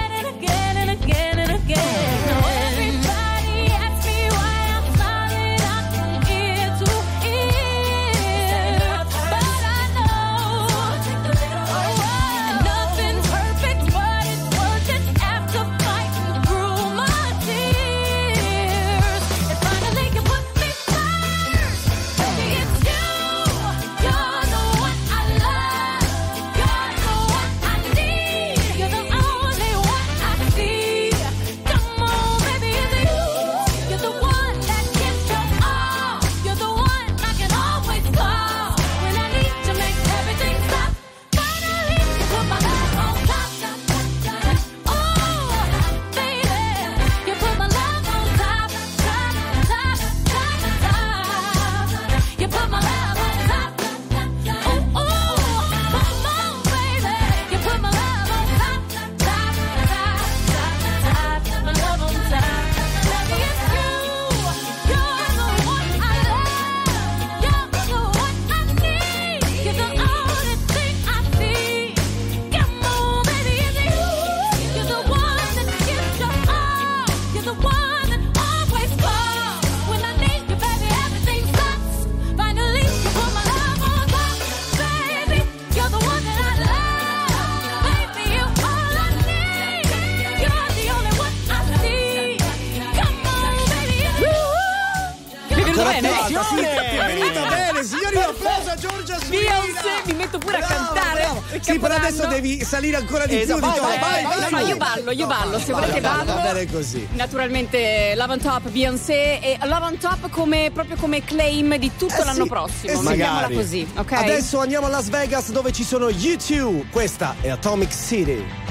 Salire ancora di esatto, più. Vai, vai, vai, vai, io ballo, io ballo. Se volete ballo. Va bene così. Naturalmente Love on Top, Beyoncé e Love on Top come, proprio come claim di tutto eh l'anno sì, prossimo. Eh sì. Mettiamola così, ok? Adesso andiamo a Las Vegas dove ci sono YouTube. Questa è Atomic City.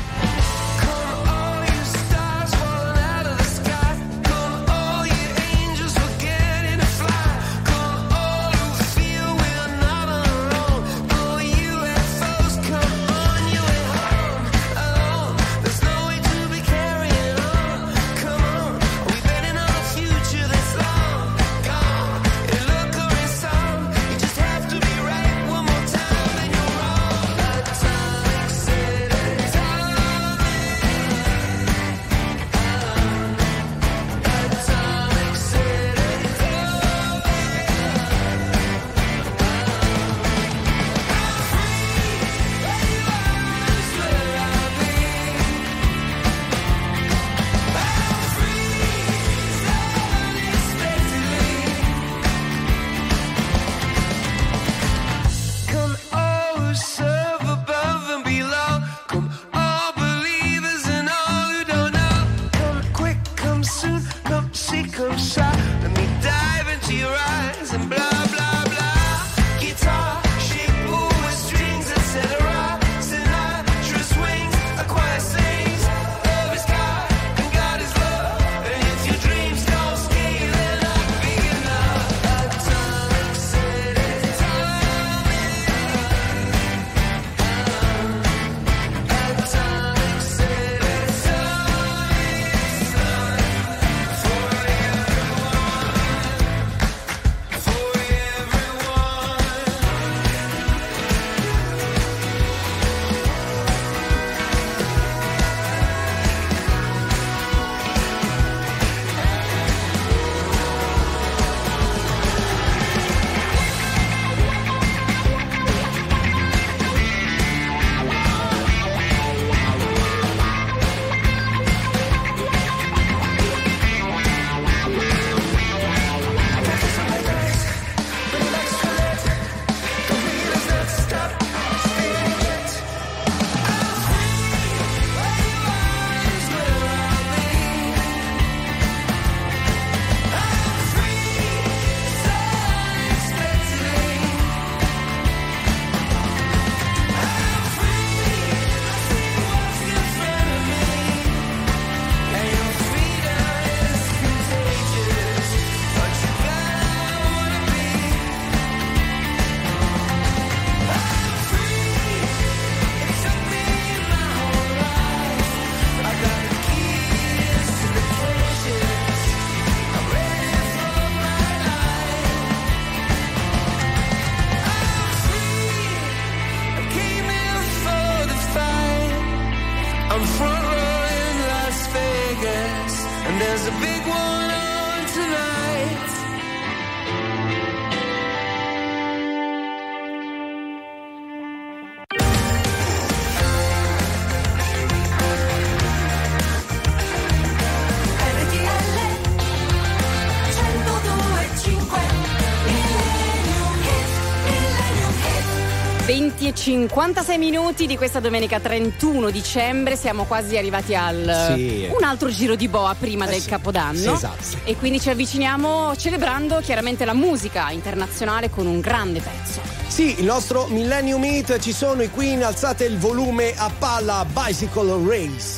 56 minuti di questa domenica 31 dicembre, siamo quasi arrivati al sì. un altro giro di boa prima eh del sì. Capodanno. Esatto. E quindi ci avviciniamo celebrando chiaramente la musica internazionale con un grande pezzo. Sì, il nostro Millennium Meet, ci sono i Queen, alzate il volume a palla Bicycle Race.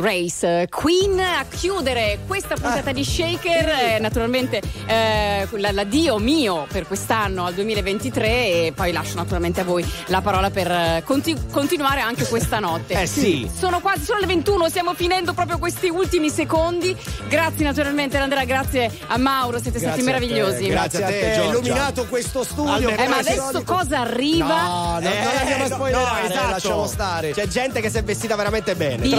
Race, Queen a chiudere questa puntata di Shaker, eh, naturalmente eh, la- l'addio mio per quest'anno al 2023 e poi lascio naturalmente a voi la parola per eh, conti- continuare anche questa notte. Eh sì. Sono quasi, sono le 21, stiamo finendo proprio questi ultimi secondi. Grazie naturalmente Andrea, grazie a Mauro, siete stati Grazie te, meravigliosi. Grazie a te, Giorgia. illuminato questo studio. Eh, ma adesso solito. cosa arriva? No, no, non andiamo a no, spoilerare, no, esatto. lasciamo stare. C'è gente che si è vestita veramente bene. Vi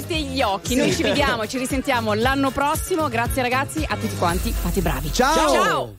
Lustrerete gli occhi. Noi Sì. ci vediamo, ci risentiamo l'anno prossimo. Grazie ragazzi, a tutti quanti, fate bravi. Ciao. Ciao.